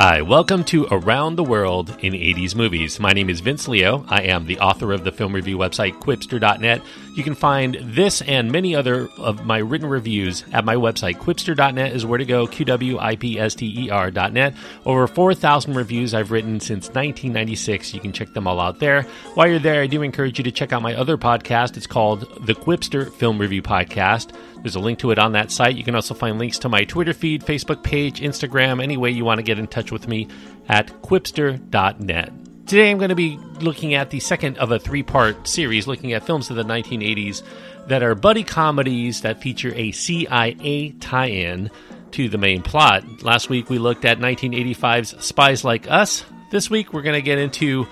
Hi, welcome to Around the World in 80s Movies. My name is Vince Leo. I am the author of the film review website Qwipster.net. You can find this and many other of my written reviews at my website. Qwipster.net is where to go, Q-W-I-P-S-T-E-R.net. Over 4,000 reviews I've written since 1996. You can check them all out there. While you're there, I do encourage you to check out my other podcast. It's called The Qwipster Film Review Podcast. There's a link to it on that site. You can also find links to my Twitter feed, Facebook page, Instagram, any way you want to get in touch with me at qwipster.net. Today I'm going to be looking at the second of a three part series looking at films of the 1980s that are buddy comedies that feature a CIA tie in to the main plot. Last week we looked at 1985's Spies Like Us. This week we're going to get into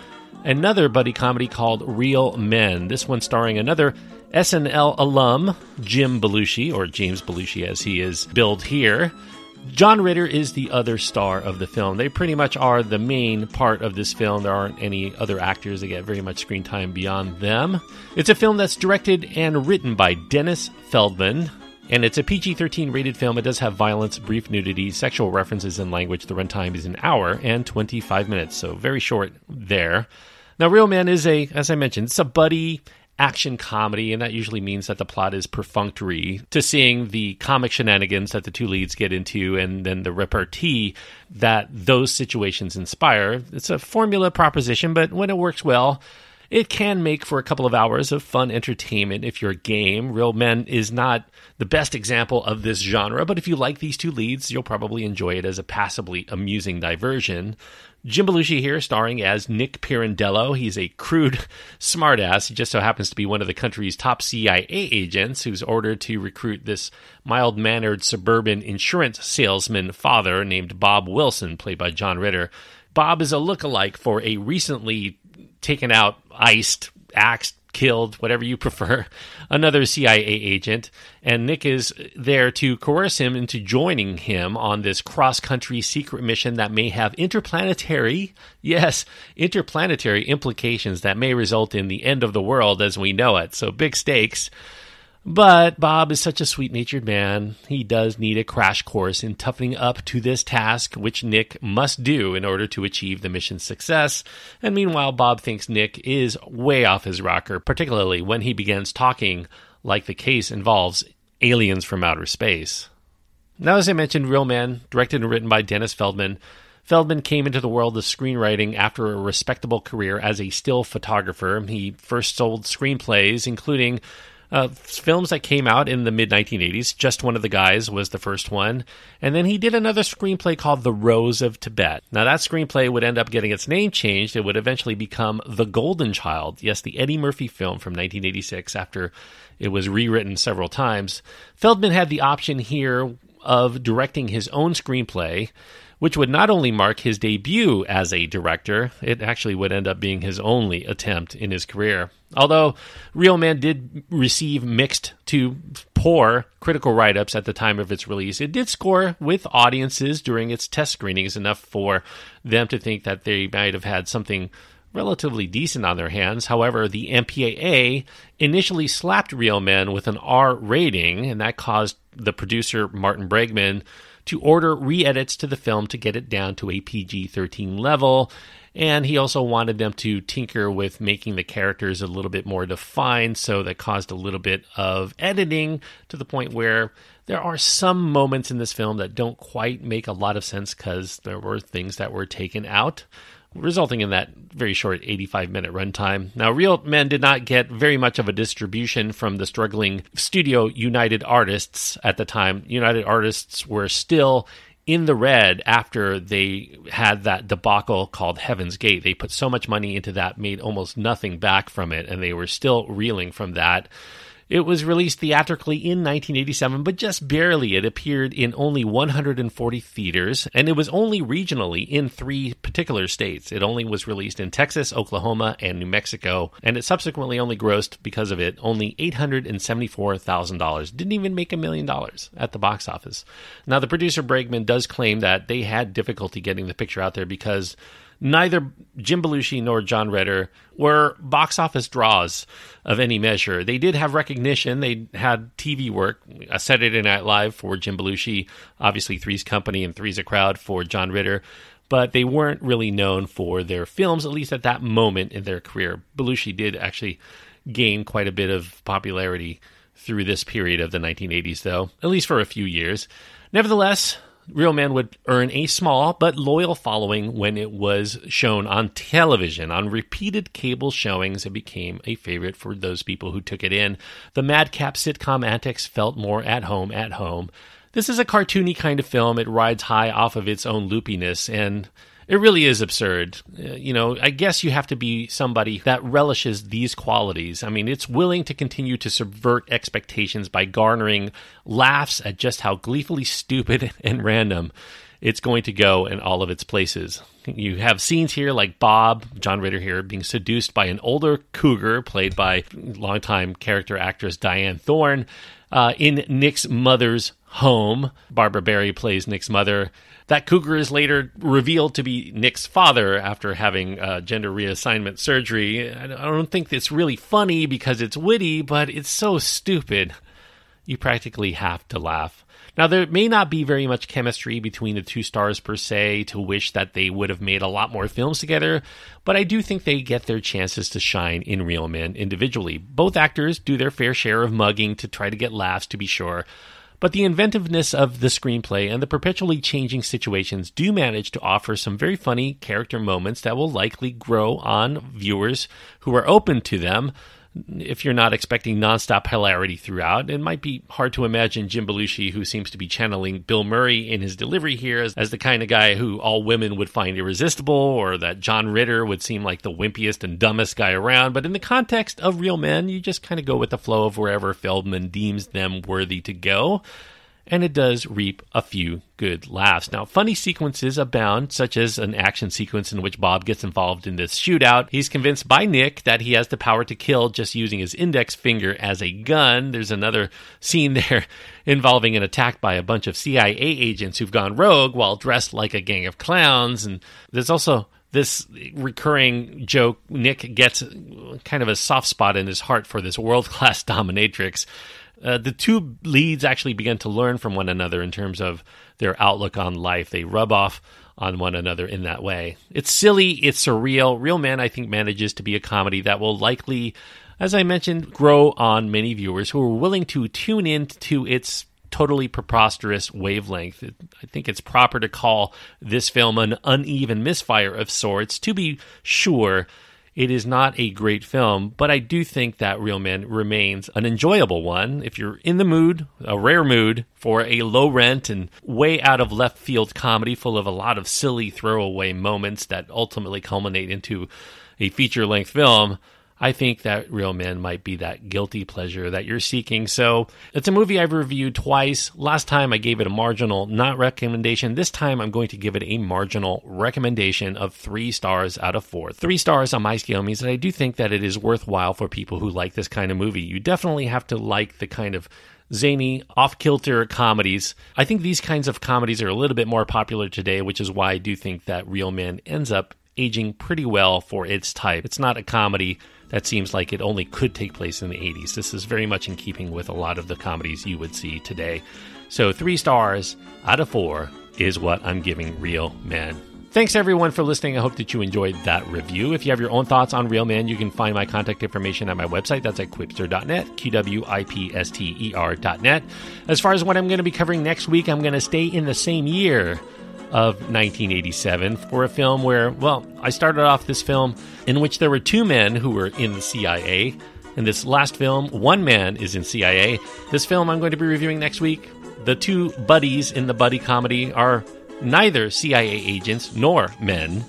another buddy comedy called Real Men. This one starring another SNL alum, Jim Belushi, or James Belushi as he is billed here. John Ritter is the other star of the film. They pretty much are the main part of this film. There aren't any other actors that get very much screen time beyond them. It's a film that's directed and written by Dennis Feldman, and it's a PG 13 rated film. It does have violence, brief nudity, sexual references, and language. The runtime is an hour and 25 minutes, so very short there. Now, Real Men is a, as I mentioned, it's a buddy action comedy, and that usually means that the plot is perfunctory to seeing the comic shenanigans that the two leads get into and then the repartee that those situations inspire. It's a formula proposition, but when it works well, it can make for a couple of hours of fun entertainment if you're game. Real Men is not the best example of this genre, but if you like these two leads, you'll probably enjoy it as a passably amusing diversion. Jim Belushi here, starring as Nick Pirandello. He's a crude smartass. He just so happens to be one of the country's top CIA agents who's ordered to recruit this mild mannered suburban insurance salesman father named Bob Wilson, played by John Ritter. Bob is a look-alike for a recently taken out, iced, axed killed, whatever you prefer, another CIA agent. And Nick is there to coerce him into joining him on this cross country secret mission that may have interplanetary, yes, interplanetary implications that may result in the end of the world as we know it. So big stakes. But Bob is such a sweet natured man. He does need a crash course in toughening up to this task, which Nick must do in order to achieve the mission's success. And meanwhile, Bob thinks Nick is way off his rocker, particularly when he begins talking like the case involves aliens from outer space. Now, as I mentioned, Real Men, directed and written by Dennis Feldman. Feldman came into the world of screenwriting after a respectable career as a still photographer. He first sold screenplays, including uh, films that came out in the mid 1980s. Just One of the Guys was the first one. And then he did another screenplay called The Rose of Tibet. Now, that screenplay would end up getting its name changed. It would eventually become The Golden Child. Yes, the Eddie Murphy film from 1986 after it was rewritten several times. Feldman had the option here of directing his own screenplay which would not only mark his debut as a director, it actually would end up being his only attempt in his career. Although Real Men did receive mixed to poor critical write ups at the time of its release, it did score with audiences during its test screenings enough for them to think that they might have had something relatively decent on their hands. However, the MPAA initially slapped Real Men with an R rating, and that caused the producer, Martin Bregman, to order re edits to the film to get it down to a PG 13 level. And he also wanted them to tinker with making the characters a little bit more defined, so that caused a little bit of editing to the point where there are some moments in this film that don't quite make a lot of sense because there were things that were taken out resulting in that very short 85 minute runtime. Now, Real Men did not get very much of a distribution from the struggling studio United Artists at the time. United Artists were still in the red after they had that debacle called Heaven's Gate. They put so much money into that, made almost nothing back from it, and they were still reeling from that. It was released theatrically in 1987, but just barely. It appeared in only 140 theaters, and it was only regionally in three particular states. It only was released in Texas, Oklahoma, and New Mexico, and it subsequently only grossed, because of it, only $874,000. Didn't even make a million dollars at the box office. Now, the producer Bregman does claim that they had difficulty getting the picture out there because neither Jim Belushi nor John Ritter were box office draws of any measure. They did have recognition. They had TV work, a Saturday Night Live for Jim Belushi, obviously Three's Company and Three's a Crowd for John Ritter. but they weren't really known for their films, at least at that moment in their career. Belushi did actually gain quite a bit of popularity through this period of the 1980s, though, at least for a few years. Nevertheless, Real Men would earn a small but loyal following when it was shown on television. On repeated cable showings, it became a favorite for those people who took it in. The madcap sitcom antics felt more at home at home. This is a cartoony kind of film. It rides high off of its own loopiness, and it really is absurd. Uh, you know, I guess you have to be somebody that relishes these qualities. I mean, it's willing to continue to subvert expectations by garnering laughs at just how gleefully stupid and random it's going to go in all of its places. You have scenes here like Bob, John Ritter here, being seduced by an older cougar played by longtime character actress Diane Thorne uh, in Nick's mother's home. Barbara Barrie plays Nick's mother. That cougar is later revealed to be Nick's father after having uh, gender reassignment surgery. I don't think it's really funny because it's witty, but it's so stupid. You practically have to laugh. Now, there may not be very much chemistry between the two stars per se to wish that they would have made a lot more films together, but I do think they get their chances to shine in Real Men individually. Both actors do their fair share of mugging to try to get laughs, to be sure, but the inventiveness of the screenplay and the perpetually changing situations do manage to offer some very funny character moments that will likely grow on viewers who are open to them. If you're not expecting nonstop hilarity throughout, it might be hard to imagine Jim Belushi, who seems to be channeling Bill Murray in his delivery here, as, as the kind of guy who all women would find irresistible, or that John Ritter would seem like the wimpiest and dumbest guy around. But in the context of real men, you just kind of go with the flow of wherever Feldman deems them worthy to go and it does reap a few good laughs. Now, funny sequences abound, such as an action sequence in which Bob gets involved in this shootout. He's convinced by Nick that he has the power to kill just using his index finger as a gun. There's another scene there involving an attack by a bunch of CIA agents who've gone rogue while dressed like a gang of clowns. And there's also this recurring joke. Nick gets kind of a soft spot in his heart for this world class dominatrix uh, the two leads actually begin to learn from one another in terms of their outlook on life. They rub off on one another in that way. It's silly, it's surreal. Real Men, I think, manages to be a comedy that will likely, as I mentioned, grow on many viewers who are willing to tune in to its totally preposterous wavelength. I think it's proper to call this film an uneven misfire of sorts. To be sure, it is not a great film, but I do think that Real Men remains an enjoyable one. If you're in the mood, a rare mood, for a low rent and way out of left field comedy full of a lot of silly throwaway moments that ultimately culminate into a feature length film, I think that Real Men might be that guilty pleasure that you're seeking. So it's a movie I've reviewed twice. Last time I gave it a marginal not recommendation. This time I'm going to give it a marginal recommendation of three stars out of four. Three stars on my scale means that I do think that it is worthwhile for people who like this kind of movie. You definitely have to like the kind of zany, off kilter comedies. I think these kinds of comedies are a little bit more popular today, which is why I do think that Real Men ends up aging pretty well for its type. It's not a comedy that seems like it only could take place in the 80s. This is very much in keeping with a lot of the comedies you would see today. So, three stars out of four is what I'm giving Real Men. Thanks everyone for listening. I hope that you enjoyed that review. If you have your own thoughts on Real Men, you can find my contact information at my website. That's at qwipster.net, Q W I P S T E R.net. As far as what I'm going to be covering next week, I'm going to stay in the same year of 1987 for a film where, well, I started off this film in which there were two men who were in the CIA. In this last film, one man is in CIA. This film I'm going to be reviewing next week, the two buddies in the buddy comedy are neither CIA agents nor men.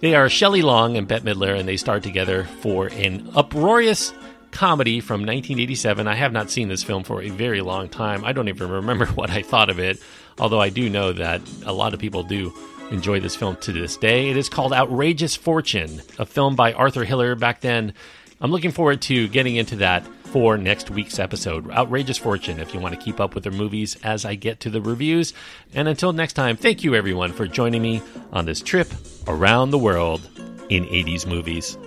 They are Shelley Long and Bette Midler, and they star together for an uproarious comedy from 1987. I have not seen this film for a very long time. I don't even remember what I thought of it although I do know that a lot of people do enjoy this film to this day. It is called Outrageous Fortune, a film by Arthur Hiller back then. I'm looking forward to getting into that for next week's episode. Outrageous Fortune, if you want to keep up with the movies as I get to the reviews. And until next time, thank you everyone for joining me on this trip around the world in 80s movies.